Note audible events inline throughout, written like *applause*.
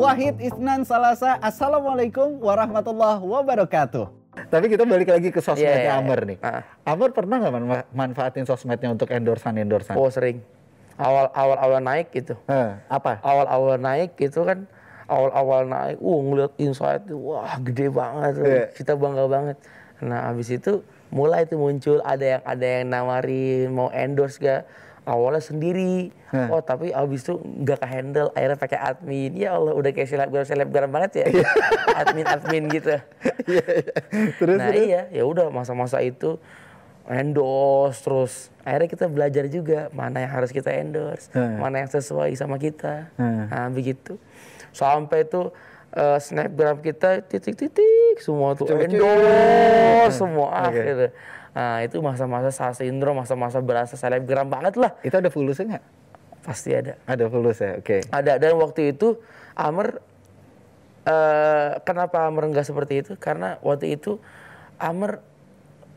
Wahid Isnan Salasa. Assalamualaikum warahmatullahi wabarakatuh. Tapi kita balik lagi ke sosmednya Iya, iya, iya. Amr nih. Ah. Amr pernah nggak man- manfaatin sosmednya untuk endorsan-endorsan? Oh sering. Awal awal awal naik gitu. Eh, apa? Awal awal naik gitu kan. Awal awal naik, uh ngeliat insight tuh, wah gede banget. Iya. kita bangga banget. Nah abis itu mulai tuh muncul ada yang ada yang nawarin mau endorse gak awalnya sendiri Hah. oh tapi abis itu nggak ke handle akhirnya pakai admin ya Allah udah kayak selebgram selebgram banget ya admin admin gitu *laughs* Iya, iya. terus nah terus? iya ya udah masa-masa itu endorse terus akhirnya kita belajar juga mana yang harus kita endorse Hmm. mana yang sesuai sama kita Hmm. nah begitu sampai itu eh, snapgram kita titik-titik semua tuh endorse semua ah, gitu. Nah itu masa-masa saat sindrom masa-masa berasa selebgram banget lah Itu ada fulusnya nggak? pasti ada Ada fulus ya, oke. ada dan waktu itu Amer eh kenapa Amer nggak seperti itu? Karena waktu itu Amer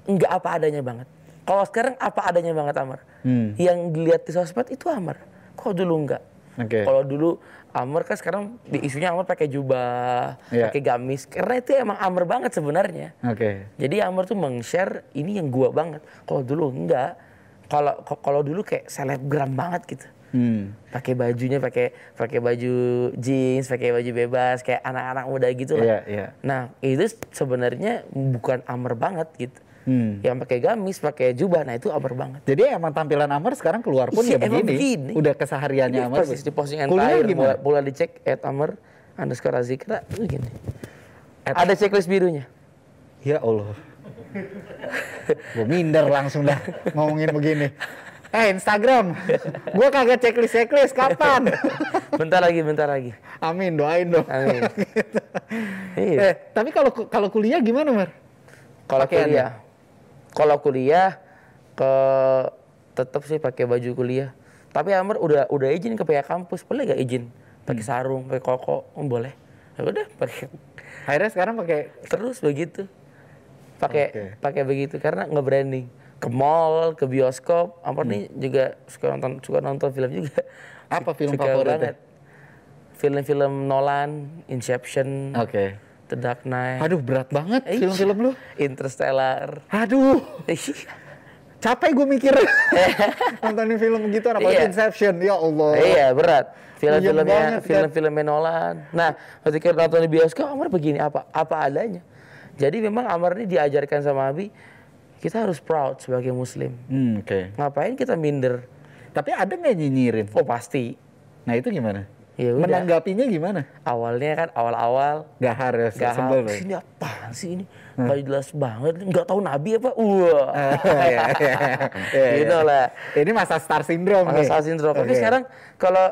nggak apa adanya banget. Kalau sekarang apa adanya banget Amer. Hmm. Yang dilihat di sosmed itu Amer. Kok dulu nggak? Oke. Kalau dulu Amer kan sekarang di isunya Amer pakai jubah, Iya. pakai gamis. Karena itu emang Amer banget sebenarnya. Oke. Jadi Amer tuh meng-share ini yang gua banget. Kalau dulu enggak. Kalau kalau dulu kayak selebgram banget gitu Hmm. pakai bajunya pakai pakai baju jeans pakai baju bebas kayak anak-anak muda gitu lah Iya, iya. nah itu sebenarnya bukan amer banget gitu Hmm. yang pakai gamis pakai jubah nah itu amer banget Jadi emang tampilan Amr sekarang keluar pun Iya, ya begini. begini. Udah kesehariannya Amr. persis di posting Kuliah entire gimana? boleh dicek at amer underscore azikra begini At- ada checklist birunya Ya Allah. Gue minder langsung dah ngomongin begini. Eh Instagram, gue kagak checklist checklist kapan? *laughs* bentar lagi bentar lagi Amin doain dong. amin *laughs* iya. Eh tapi kalau kalau kuliah gimana Mar? Kalau kuliah, kalau kuliah ke tetap sih pakai baju kuliah. Tapi Amr udah udah izin ke pihak kampus, boleh gak izin? Pakai sarung, pakai koko, oh, boleh. Ya udah pakai Akhirnya sekarang pakai terus begitu. Pakai Oke. pakai begitu karena nge branding. Ke mall, ke bioskop, Amr nih juga suka nonton suka nonton film juga. Apa film Suka banget. Film-film Nolan, Inception, Oke. The Dark Knight, Aduh berat banget film-film lu. Interstellar. Aduh, capek gue mikir *laughs* nontonin film gitu apalagi Iya. Inception. Ya Allah. iya berat. Film-filmnya film-filmnya Nolan. Nah, ketika nonton di bioskop Amar begini apa apa adanya. Jadi memang Amar ini diajarkan sama Abi kita harus proud sebagai muslim. Hmm, Oke. Ngapain kita minder? Tapi ada nggak nyinyirin? Oh pasti. Nah itu gimana? Ya udah. Menanggapinya gimana? Awalnya kan awal-awal Gak harus gak sebel loh. ini apaan sih ini? Gak jelas banget, nggak tahu Nabi apa? Wah, *laughs* iya. gitu lah. Ini masa star syndrome Masa nih. salah sindrom. Tapi Oke. sekarang kalau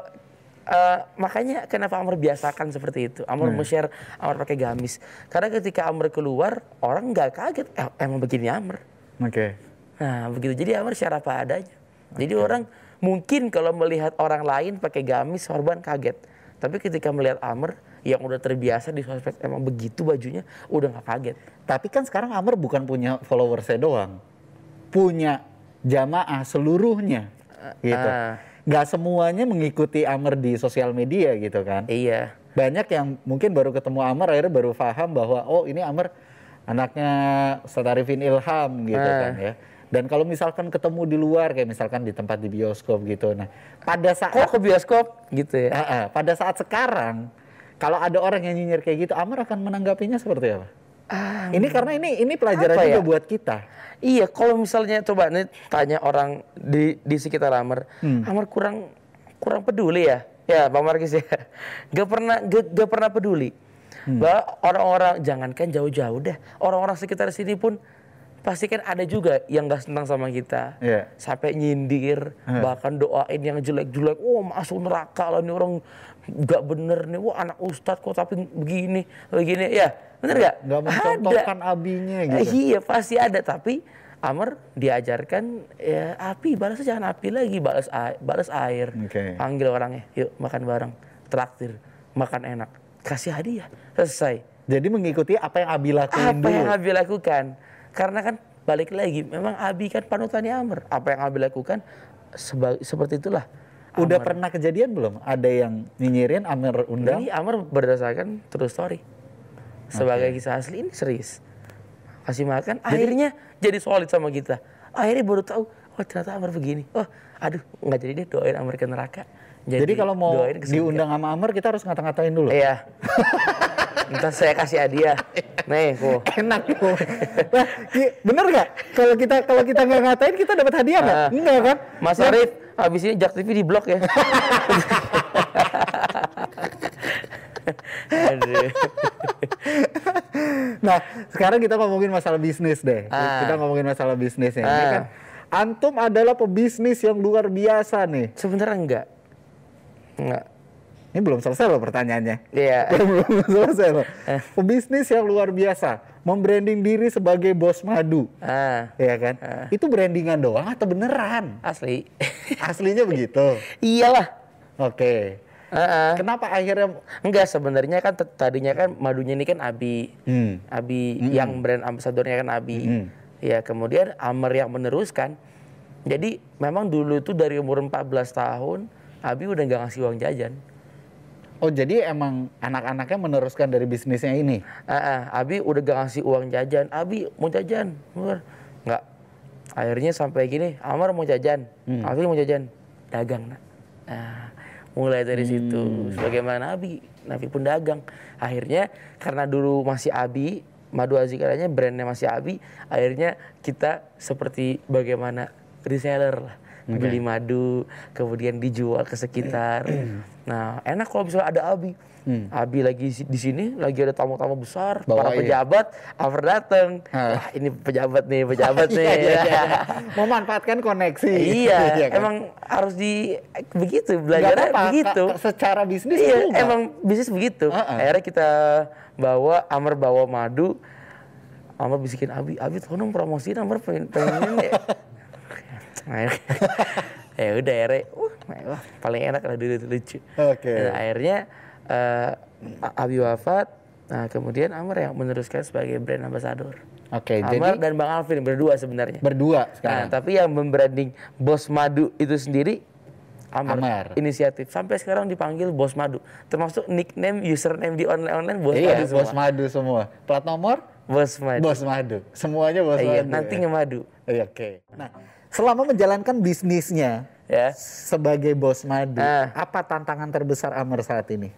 eh, makanya kenapa Amr biasakan seperti itu. Amr Hmm. men-share Amr pakai gamis. Karena ketika Amr keluar, orang nggak kaget. Eh, emang begini Amr. Oke. Nah begitu. Jadi Amr share apa adanya. Jadi orang mungkin kalau melihat orang lain pakai gamis, sorban kaget. Tapi ketika melihat Amr yang udah terbiasa di sosmed emang begitu bajunya, udah nggak kaget. Tapi kan sekarang Amr bukan punya followersnya doang. Punya jamaah seluruhnya. Gitu. ah. Gak semuanya mengikuti Amr di sosial media gitu kan. Iya. Banyak yang mungkin baru ketemu Amr akhirnya baru paham bahwa oh ini Amr anaknya Ustadz Arifin Ilham gitu Ah. kan ya. Dan kalau misalkan ketemu di luar kayak misalkan di tempat di bioskop gitu. Nah, pada saat Kok ke bioskop gitu ya? Ah, ah. pada saat sekarang kalau ada orang yang nyinyir kayak gitu, Amr akan menanggapinya seperti apa? Ah, Ini karena ini ini pelajaran juga ya? buat kita. Iya, kalau misalnya coba nih tanya orang di di sekitar Amar, Hmm. Amar kurang kurang peduli ya, ya Bang Markis ya, *laughs* gak pernah gak, gak pernah peduli. Hmm. Bahwa orang-orang jangankan jauh-jauh deh, orang-orang sekitar sini pun pasti kan ada juga yang gak senang sama kita, Iya. sampai nyindir, bahkan doain yang jelek-jelek, oh masuk neraka lah nih orang gak bener nih, wah anak ustadz kok tapi begini, begini, ya bener gak? Nggak mencontohkan abinya gitu. Iya pasti ada tapi Amr diajarkan ya api balas jangan api lagi balas air, balas air. Oke. Panggil orangnya, yuk makan bareng, traktir, makan enak, kasih hadiah, selesai. Jadi mengikuti apa yang Abi lakuin Apa dulu. yang Abi lakukan? Karena kan balik lagi, memang Abi kan panutannya Amr. Apa yang Abi lakukan seperti itulah Udah pernah kejadian belum? Ada yang nyinyirin Amer undang? Ini Amr berdasarkan true story. Sebagai kisah asli ini serius. Kasih makan, akhirnya jadi solid sama kita. Akhirnya baru tahu, oh ternyata Amr begini. Oh, aduh, nggak jadi deh doain Amr ke neraka. Jadi, kalau mau diundang sama Amer kita harus ngata-ngatain dulu. Iya. *laughs* Ntar saya kasih hadiah. Nih, kok. Enak tuh. Nah, bener nggak? Kalau kita kalau kita nggak ngatain kita dapat hadiah nggak? Ah. Enggak kan? Mas Arif, habis ini Jak TV di blok ya. *laughs* Nah, sekarang kita ngomongin masalah bisnis deh. Ah. Kita ngomongin masalah bisnis ya. Ini Ah. kan antum adalah pebisnis yang luar biasa nih. Sebenarnya enggak. Enggak. Ini belum selesai loh pertanyaannya. Iya. *laughs* belum selesai loh. Pebisnis yang luar biasa, membranding diri sebagai bos madu. Ah, Ya kan? Itu brandingan doang atau beneran? asli. *laughs* Aslinya begitu. Iyalah. Oke. Ah, ah. Kenapa akhirnya Enggak sebenarnya kan tadinya kan madunya ini kan Abi. Hmm. Abi yang brand ambasadornya kan Abi. Mm. Ya, kemudian Amer yang meneruskan. Jadi memang dulu itu dari umur 14 tahun Abi udah nggak ngasih uang jajan. Oh jadi emang anak-anaknya meneruskan dari bisnisnya ini? Ah, ah, Abi udah gak ngasih uang jajan. Abi mau jajan, Amar. Nggak. Akhirnya sampai gini, Amar mau jajan, Abi mau jajan, dagang nak. Nah, mulai dari situ, sebagaimana Abi, Nabi pun dagang. Akhirnya karena dulu masih Abi, Madu Azikaranya brandnya masih Abi, akhirnya kita seperti bagaimana reseller lah. Beli madu, kemudian dijual ke sekitar. *clears throat* nah, enak kalau misalnya ada Abi. Abi lagi di sini, lagi ada tamu-tamu besar, para Bawain. pejabat, Aver datang. Ah. Wah, ini pejabat nih, pejabat *laughs* nih. Iya, iya, iya, *laughs* iya. Memanfaatkan koneksi. *laughs* Iya, kan? emang harus di begitu belajar begitu. ka- secara bisnis Iya, nggak. emang bisnis begitu. Heeh. Akhirnya kita bawa Amr bawa madu. Amr bisikin Abi, Abi tolong promosiin Amr pengen pengen ini ya. *laughs* Ya udah akhirnya, wah, wah, paling enak lah dulu lucu. Oke. Dan akhirnya eh, Abi wafat, nah kemudian Amr yang meneruskan sebagai brand ambassador. Oke, Amr jadi dan Bang Alvin berdua sebenarnya. berdua Nah, sekarang. tapi yang membranding Bos Madu itu sendiri Amar, Amar. inisiatif. Sampai sekarang dipanggil Bos Madu. Termasuk nickname, username di online-online Bos iya, Madu semua. bos madu semua. Plat nomor Bos Madu. bos madu. Semuanya bos Iya, madu. nantinya Madu. Iya, Oke. Nah, selama menjalankan bisnisnya Ya. sebagai bos madu, Ah. apa tantangan terbesar Amr saat ini?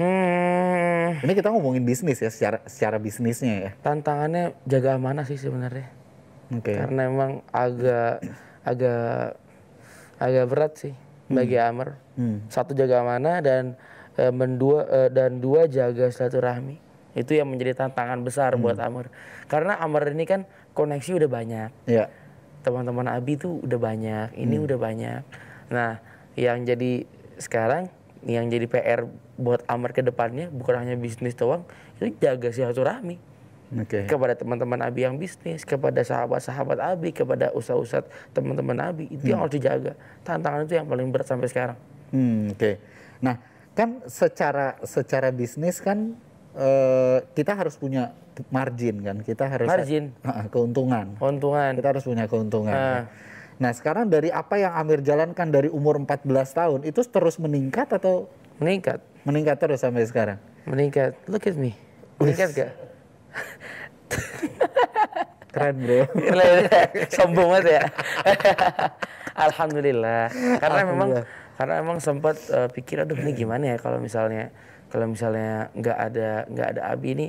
Hmm, Ini kita ngomongin bisnis ya, secara secara bisnisnya ya. tantangannya jaga amanah sih sebenarnya. Oke. Karena emang agak agak agak berat sih bagi Amr. Hmm. Satu jaga amanah dan eh, mendua eh, dan dua jaga silaturahmi. Itu yang menjadi tantangan besar buat Amr. Karena Amr ini kan koneksi udah banyak. Iya. Teman-teman Abi tuh udah banyak, ini udah banyak. Nah, yang jadi sekarang yang jadi PR buat Amr ke depannya bukan hanya bisnis doang, itu jaga silaturahmi Oke. kepada teman-teman Abi yang bisnis, kepada sahabat-sahabat Abi, kepada usaha-usaha teman-teman Abi. Itu yang harus dijaga. Tantangan itu yang paling berat sampai sekarang. Hmm, Oke. Nah, kan secara secara bisnis kan eh, kita harus punya margin kan, kita harus Margin. Keuntungan. Keuntungan. Kita harus punya keuntungan. Ah. ya. Nah, sekarang dari apa yang Amir jalankan dari umur 14 tahun itu terus meningkat atau Meningkat. meningkat terus sampai sekarang? Meningkat. Look at me. Meningkat gak? *laughs* Keren, Bro. Sombong banget ya. Alhamdulillah. Karena memang Alhamdulillah. karena emang sempat eh, pikir aduh ini gimana ya kalau misalnya kalau misalnya nggak ada nggak ada Abi ini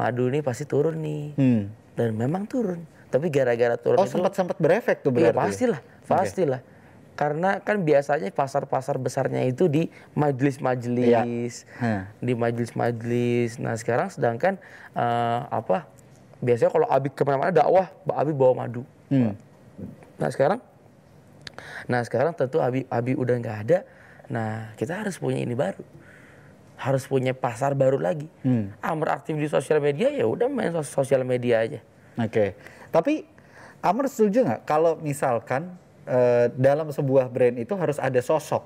madu nih pasti turun nih. Hmm. Dan memang turun. Tapi gara-gara turun Oh, itu sempat sempat berefek tuh Iya berarti. pastilah, pastilah. Karena kan biasanya pasar-pasar besarnya itu di majelis-majelis, Hah. di majelis-majelis. Nah sekarang sedangkan eh, apa? Biasanya kalau Abi ke mana-mana dakwah, Abi bawa madu. Hmm. Nah sekarang, nah sekarang tentu Abi Abi udah nggak ada. Nah kita harus punya ini baru, harus punya pasar baru lagi. Hmm. Amr aktif di sosial media ya udah main sos- sosial media aja. Oke. Tapi Amr setuju nggak kalau misalkan eh, dalam sebuah brand itu harus ada sosok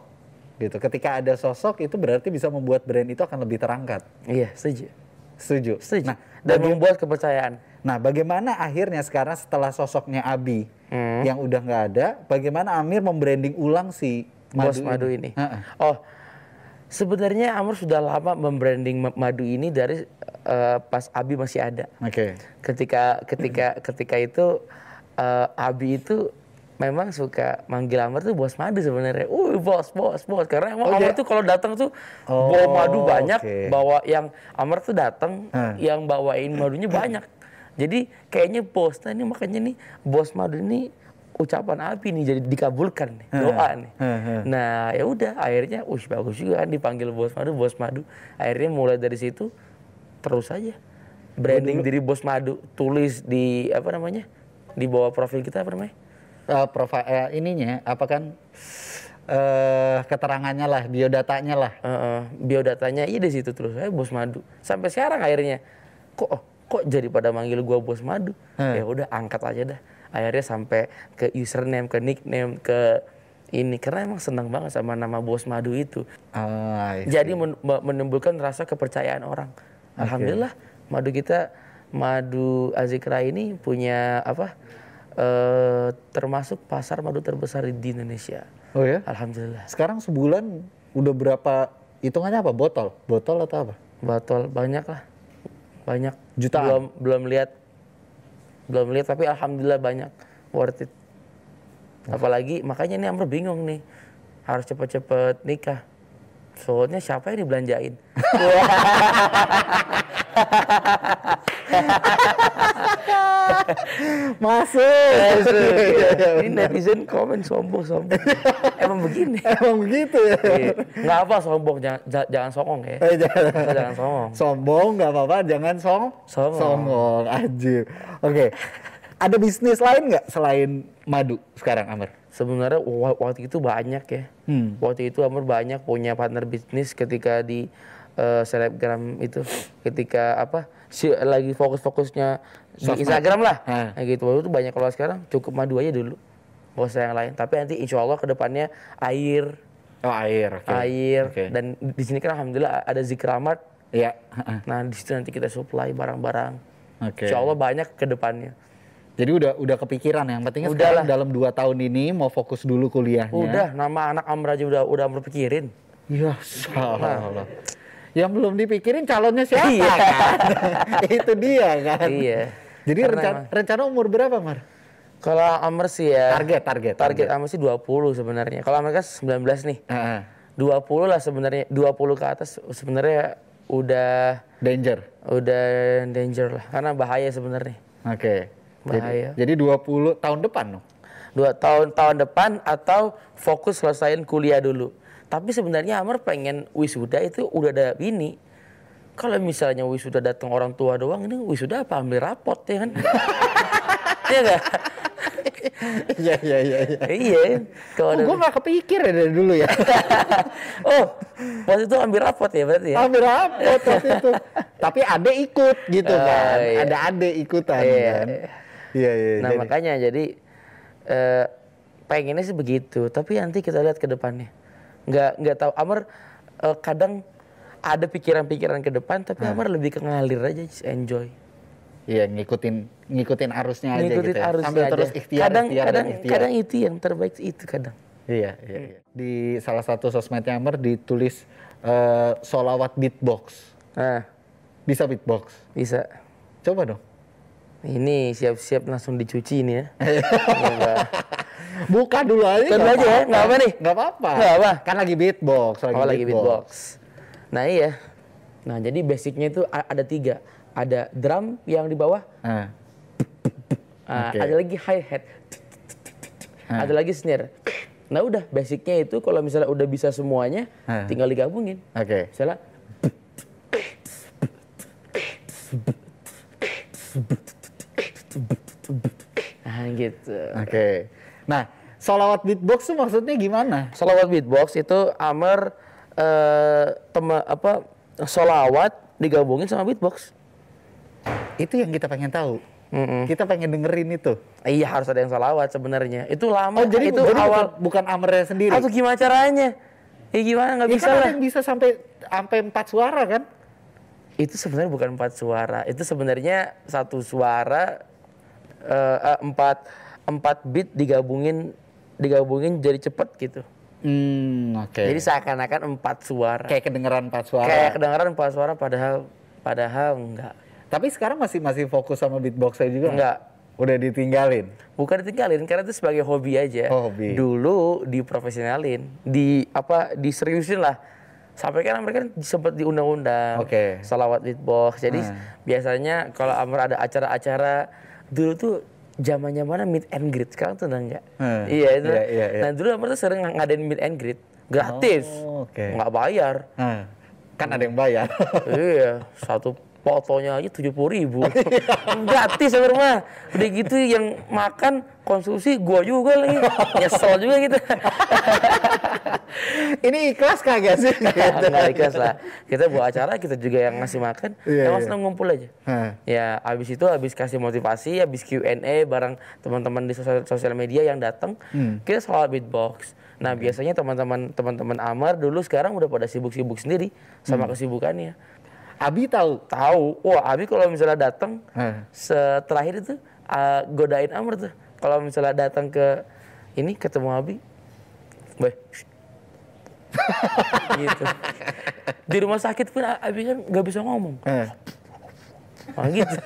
gitu. Ketika ada sosok itu berarti bisa membuat brand itu akan lebih terangkat. Iya setuju. Setuju. Setuju. Nah, Dan membuat kepercayaan. Nah, bagaimana akhirnya sekarang setelah sosoknya Abi Hmm. yang udah nggak ada, bagaimana Amir membranding ulang si Bos madu, madu ini. Heeh. Oh, sebenarnya Amr sudah lama membranding ma- madu ini dari eh, pas Abi masih ada. Oke. Ketika ketika ketika itu eh, Abi itu memang suka manggil Amr tuh bos madu sebenarnya. Uh, bos, bos, bos. Karena emang Oh, Amr dia- tuh kalau datang tuh Oh, bawa madu banyak, oke. bawa yang Amr tuh datang, Hah. yang bawain madunya banyak. Jadi kayaknya bos, nah ini makanya nih bos madu ini ucapan Abi nih jadi dikabulkan nih, doa nih. Nah ya udah akhirnya, ush bagus juga kan dipanggil bos madu, bos madu. Akhirnya mulai dari situ terus aja branding diri bos madu, tulis di apa namanya di bawah profil kita apa namanya? Eh, profi- eh, ininya apa kan eh keterangannya lah, biodatanya lah. Heeh, biodatanya iya di situ terus, saya bos madu. Sampai sekarang akhirnya kok oh, kok jadi pada manggil gua bos madu? Hmm. Ya udah angkat aja dah. Akhirnya sampai ke username, ke nickname, ke ini karena emang senang banget sama nama bos madu itu. See. Jadi men- me- menimbulkan rasa kepercayaan orang. Alhamdulillah madu kita madu Azikra ini punya apa? eh termasuk pasar madu terbesar di Indonesia. Oh ya? Alhamdulillah. Sekarang sebulan udah berapa hitungannya apa? Botol? Botol atau apa? Botol banyak lah. Banyak. Jutaan? Belum belum lihat. Belum lihat tapi alhamdulillah banyak. Worth it. Apalagi makanya nih Amr bingung nih. Harus cepet-cepet nikah. Soalnya siapa yang dibelanjain? *laughs* Masuk. Ini netizen komen sombong sombong. Emang begini. *laughs* Emang begitu ya? Iya. Nggak apa sombong, jangan, ja- jangan songong ya. Eh, jangan. Jangan songong. Sombong nggak apa-apa, jangan song. Songong. Songong, anjir. Oke. Ada bisnis lain nggak selain madu sekarang, Amr? Sebenarnya wa- waktu itu banyak ya. Hmm. Waktu itu Amr banyak punya partner bisnis ketika di eh, selebgram itu, ketika apa si lagi fokus-fokusnya di. Instagram lah. Hah. Kayak gitu. Waktu itu banyak kalau sekarang cukup madu aja dulu. Gak usah yang lain. Tapi nanti insya Allah ke depannya air, Oh, air. oke. air Oke. dan di sini kan alhamdulillah ada Zikramat. Iya. Nah di situ nanti kita supply barang-barang. Oke. Insya Allah banyak ke depannya. Jadi udah udah kepikiran yang pentingnya Udah sekarang dalam dua tahun ini mau fokus dulu kuliahnya. Udah nama anak Amr aja udah udah Amr pikirin. Ya salah. Yang belum dipikirin calonnya *laughs* siapa Iya. kan? Itu dia kan. Iya. Jadi Karena rencana, rencana umur berapa, Mar? Kalau Amr sih ya Target, target. target Amr sih 20 sebenarnya. Kalau Amr kan 19 nih. Heeh. 20 lah sebenarnya 20 ke atas sebenarnya udah danger. udah danger lah karena bahaya sebenarnya. Oke. Bahaya. Jadi, jadi 20 tahun depan dong. Dua tahun tahun depan atau fokus selesaiin kuliah dulu. Tapi sebenarnya Amr pengen wisuda itu udah ada ini. Kalau misalnya wisuda datang orang tua doang ini wisuda apa ambil rapot ya kan? *laughs* Iya enggak? Iya, iya, iya. iya. iya. Kalau Oh, gue gak kepikir ya dari dulu ya. *laughs* oh, waktu itu ambil rapot ya berarti ya? Ambil rapot waktu itu. Tapi ade ikut gitu Oh, kan. iya. Ada ade ikutan Iya. kan. Iya, iya. Nah jadi- makanya jadi eh, pengennya sih begitu, tapi nanti kita lihat ke depannya. Nggak nggak tahu Amar eh, kadang ada pikiran-pikiran ke depan, tapi Amar lebih ke ngalir aja, just enjoy. Iya, ngikutin ngikutin arusnya aja Ngikutin gitu ya. arusnya Sambil aja. terus ikhtiar, kadang, ikhtiar, kadang, dan ikhtiar. kadang itu yang terbaik itu kadang. Iya, iya, iya. Di salah satu sosmednya Amr ditulis eh, solawat beatbox. Nah, Bisa beatbox? bisa. Coba dong. Ini siap-siap langsung dicuci ini ya. *laughs* Buka dulu aja. Buka dulu nggak aja ya, apa-apa. nggak apa nih? Nggak apa-apa. Nggak apa? Kan lagi beatbox. Lagi Oh lagi beatbox. Nah iya. Nah jadi basicnya itu ada tiga. Ada drum yang di bawah, Ah, Oke. ada lagi hi hat, ada lagi snare. Nah udah basicnya itu kalau misalnya udah bisa semuanya, Ah. tinggal digabungin. Oke. Misalnya nah gitu. Oke. Nah, solawat beatbox tuh maksudnya gimana? Solawat beatbox itu Amer eh tema, apa solawat digabungin sama beatbox. Itu yang kita pengen tahu. Mm-mm. Kita pengen dengerin itu. Iya harus ada yang solawat sebenarnya. Itu lama. Oh, jadi itu jadi awal. bukan, bukan Amrnya sendiri. Atau gimana caranya? Ya gimana nggak Ya bisa kan ada lah. yang bisa sampai sampai empat suara kan? Itu sebenarnya bukan empat suara. Itu sebenarnya satu suara eh, eh, empat empat beat digabungin digabungin jadi cepet gitu. Hmm, oke. Jadi seakan-akan empat suara. Kayak kedengeran empat suara. Kayak kedengaran empat suara padahal padahal enggak. Tapi sekarang masih masih fokus sama beatbox saya juga. Enggak. Udah ditinggalin. Bukan ditinggalin karena itu sebagai hobi aja. Oh, hobi. Dulu diprofesionalin, di apa diseriusin lah. Sampai kan mereka sempat diundang-undang. Oke. Salawat beatbox. Jadi Hmm. biasanya kalau Amr ada acara-acara dulu tuh zaman zamannya meet and greet sekarang tuh enggak. Hmm. Iya itu. Iya, iya, iya. Nah dulu Amr tuh sering ngadain meet and greet gratis. Oh, oke. Nggak bayar. Nah, kan ada yang bayar. *laughs* iya, satu fotonya aja tujuh puluh ribu. *laughs* Gratis ya rumah. Udah gitu yang makan konsumsi gua juga lagi. Nyesel juga gitu. *laughs* *laughs* Ini ikhlas kagak *laughs* sih? Gitu. Nggak ikhlas lah. Kita buat acara, kita juga yang ngasih makan. Emang iya. seneng ngumpul aja. Hah. Ya, abis itu abis kasih motivasi, abis Q&A bareng teman-teman di sosial, sosial media yang datang, Hmm. kita selalu beatbox. Nah, biasanya teman-teman teman-teman Amar dulu sekarang udah pada sibuk-sibuk sendiri Hmm. sama kesibukannya. Abi tahu. Tahu, wah Abi kalau misalnya datang Hah. seterakhir itu uh, godain Amr tuh. Kalau misalnya datang ke ini ketemu Abi, Boy, *laughs* gitu. Di rumah sakit pun Abi kan nggak bisa ngomong. Eh, Nah, *laughs* gitu.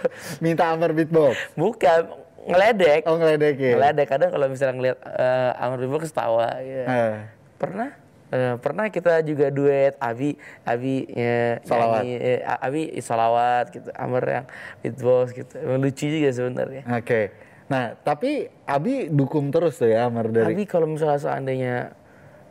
minta Amar beatbox. Bukan ngeledek. Oh ngeledekin. Ngeledek kadang kalau misalnya ngeliat uh, Amr Beatbox ketawa. Ya. Eh, Pernah eh, pernah kita juga duet Abi Abi ya, Salawat. nyanyi, eh, Abi salawat gitu Amr yang beatbox gitu Emang lucu juga sebenarnya Oke. Nah, tapi Abi dukung terus tuh ya Amar dari. Abi kalau misalnya seandainya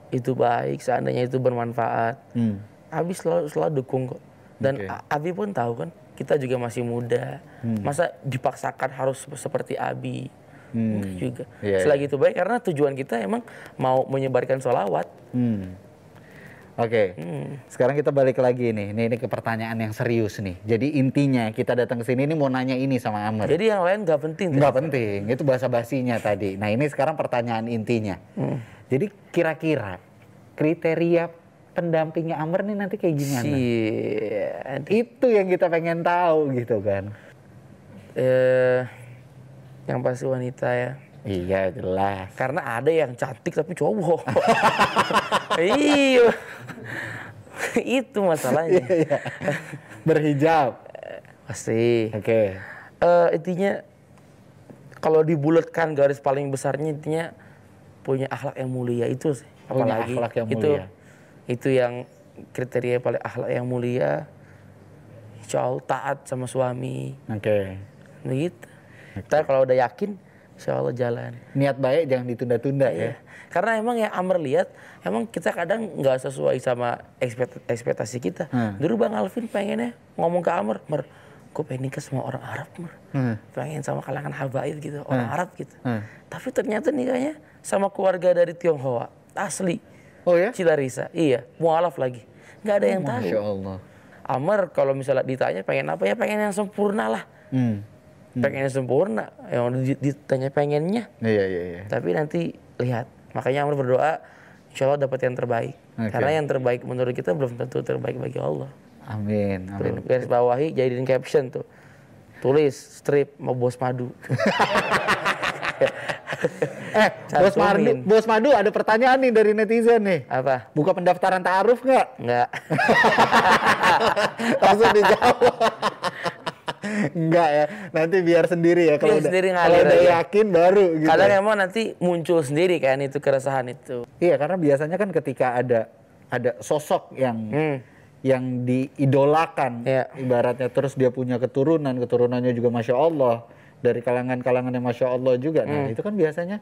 itu baik seandainya itu bermanfaat Hmm. Abi selalu selalu dukung kok dan Oke. A- Abi pun tahu kan kita juga masih muda Hmm. masa dipaksakan harus sep- seperti Abi Enggak juga Iya, selagi itu baik karena tujuan kita emang mau menyebarkan sholawat Hmm. Oke. Sekarang kita balik lagi nih. Ini, ini ke pertanyaan yang serius nih. Jadi intinya kita datang ke sini ini mau nanya ini sama Amar. jadi yang lain nggak penting. Nggak penting, itu bahasa basinya tadi. Nah ini sekarang pertanyaan intinya. Jadi kira-kira kriteria pendampingnya Amr nih nanti kayak gimana? Sia. Itu yang kita pengen tahu gitu kan. eh yang pasti wanita ya. Iya jelas. Karena ada yang cantik tapi cowok. *laughs* iya. Itu masalahnya. Iya. Berhijab. Pasti. Oke. Eh intinya kalau dibulatkan garis paling besarnya intinya punya akhlak yang mulia itu sih. Punya Apalagi akhlak yang itu mulia. itu yang kriteria paling akhlak yang mulia. Insya Allah taat sama suami. Oke. Begitu. Ntar kalau udah yakin, insya Allah jalan. Niat baik jangan ditunda-tunda ya. Karena emang yang Amr lihat, emang kita kadang nggak sesuai sama ekspekt- ekspektasi kita. Hmm. Dulu Bang Alvin pengennya ngomong ke Amr, Mer, gue pengen nikah sama orang Arab, Mer. Hmm. Pengen sama kalangan habaib gitu, orang Arab gitu. Hmm. Tapi ternyata nikahnya sama keluarga dari Tionghoa, asli. Oh ya? Cilarisa, iya, mualaf lagi. Nggak ada yang tahu. Masya Allah. Amr kalau misalnya ditanya pengen apa ya pengen yang sempurna lah. Hmm. Pengen yang sempurna, yang di- ditanya pengennya Iya iya iya. tapi nanti lihat makanya Amr berdoa insya Allah dapat yang terbaik Oke. karena yang terbaik menurut kita belum tentu terbaik bagi Allah Amin. amin. garis bawahi jadiin caption tuh tulis strip mau bos madu *laughs* *laughs* Eh, Bos Madu, Cantumin. Bos Madu ada pertanyaan nih dari netizen nih. apa Buka pendaftaran ta'aruf nggak? enggak *laughs* Langsung dijawab. Enggak ya, nanti biar sendiri ya kalau udah, sendiri kalau udah aja. yakin baru gitu. kadang emang nanti muncul sendiri kan itu keresahan itu Iya, karena biasanya kan ketika ada ada sosok yang hmm. yang diidolakan, Iya. ibaratnya terus dia punya keturunan, keturunannya juga masya Allah dari kalangan-kalangan yang masya Allah juga. Hmm. Nah itu kan biasanya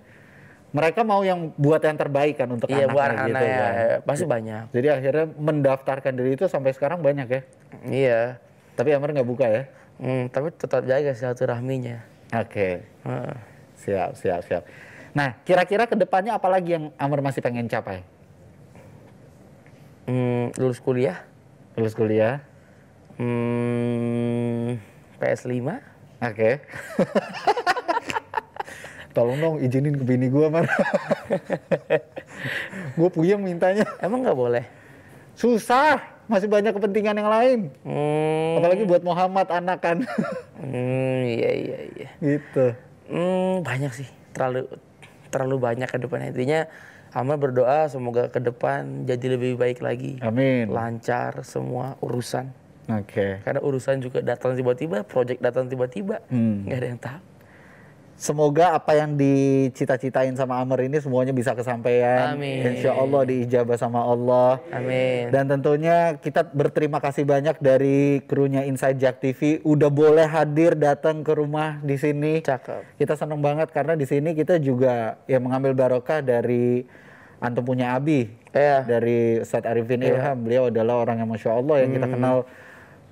mereka mau yang buat yang terbaik kan untuk iya anaknya buat gitu ya, kan. pasti banyak Jadi akhirnya mendaftarkan diri itu sampai sekarang banyak ya. iya Tapi Amar nggak buka ya? Hmm, tapi tetap jaga silaturahminya Oke, Heeh. siap, siap, siap. Nah, kira-kira ke depannya apa lagi yang Amar masih pengen capai? Hmm, lulus kuliah Lulus kuliah? hmm, PS5 Oke. *laughs* Tolong dong izinin ke bini gue, Mar. *laughs* gue puyeng mintanya. emang nggak boleh Susah. masih banyak kepentingan yang lain. Hmm, Apalagi buat Muhammad anak kan. hmm, iya iya iya. gitu. Hmm, banyak sih, terlalu terlalu banyak ke depan. Intinya Amar berdoa semoga ke depan jadi lebih baik lagi, Amin. lancar semua urusan. Oke. Karena urusan juga datang tiba-tiba, project datang tiba-tiba, Hmm. nggak ada yang tahu. Semoga apa yang dicita-citain sama Amr ini semuanya bisa kesampaian. Amin. Insya Allah diijabah sama Allah. Amin. Dan tentunya kita berterima kasih banyak dari krunya Inside Jack TV udah boleh hadir datang ke rumah di sini. Cakep. Kita senang banget karena di sini kita juga ya mengambil barokah dari antum punya Abi Iya. dari Ustadz Arifin Ilham. Beliau adalah orang yang masya Allah yang kita kenal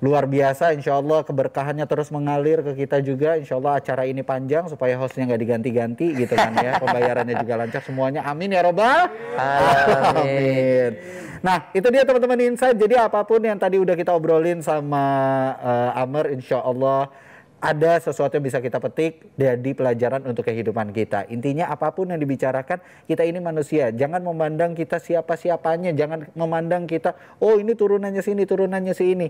luar biasa. Insya Allah keberkahannya terus mengalir ke kita juga. Insya Allah acara ini panjang supaya hostnya nggak diganti-ganti gitu kan ya. *laughs* Pembayarannya juga lancar semuanya. Amin ya robbal Amin. Amin. Nah, itu dia teman-teman Insight. Jadi apa pun yang tadi udah kita obrolin sama eh, Amer, insya Allah ada sesuatu yang bisa kita petik jadi pelajaran untuk kehidupan kita. Intinya apa pun yang dibicarakan, kita ini manusia. Jangan memandang kita siapa-siapanya. Jangan memandang kita, oh ini turunannya sini, turunannya sini.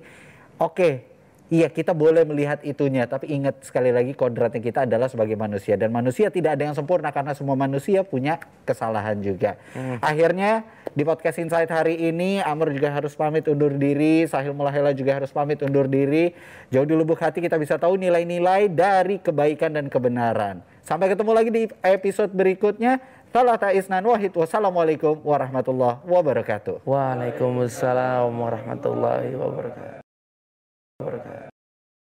Oke, Iya kita boleh melihat itunya, tapi ingat sekali lagi kodratnya kita adalah sebagai manusia dan manusia tidak ada yang sempurna karena semua manusia punya kesalahan juga. Akhirnya di podcast Insight hari ini Amr juga harus pamit undur diri, Sahil Mulahela juga harus pamit undur diri. Jauh di lubuk hati kita bisa tahu nilai-nilai dari kebaikan dan kebenaran. Sampai ketemu lagi di episode berikutnya. Salah ta'isnan wahid wassalamualaikum warahmatullahi wabarakatuh. Waalaikumsalam warahmatullahi wabarakatuh. Orada.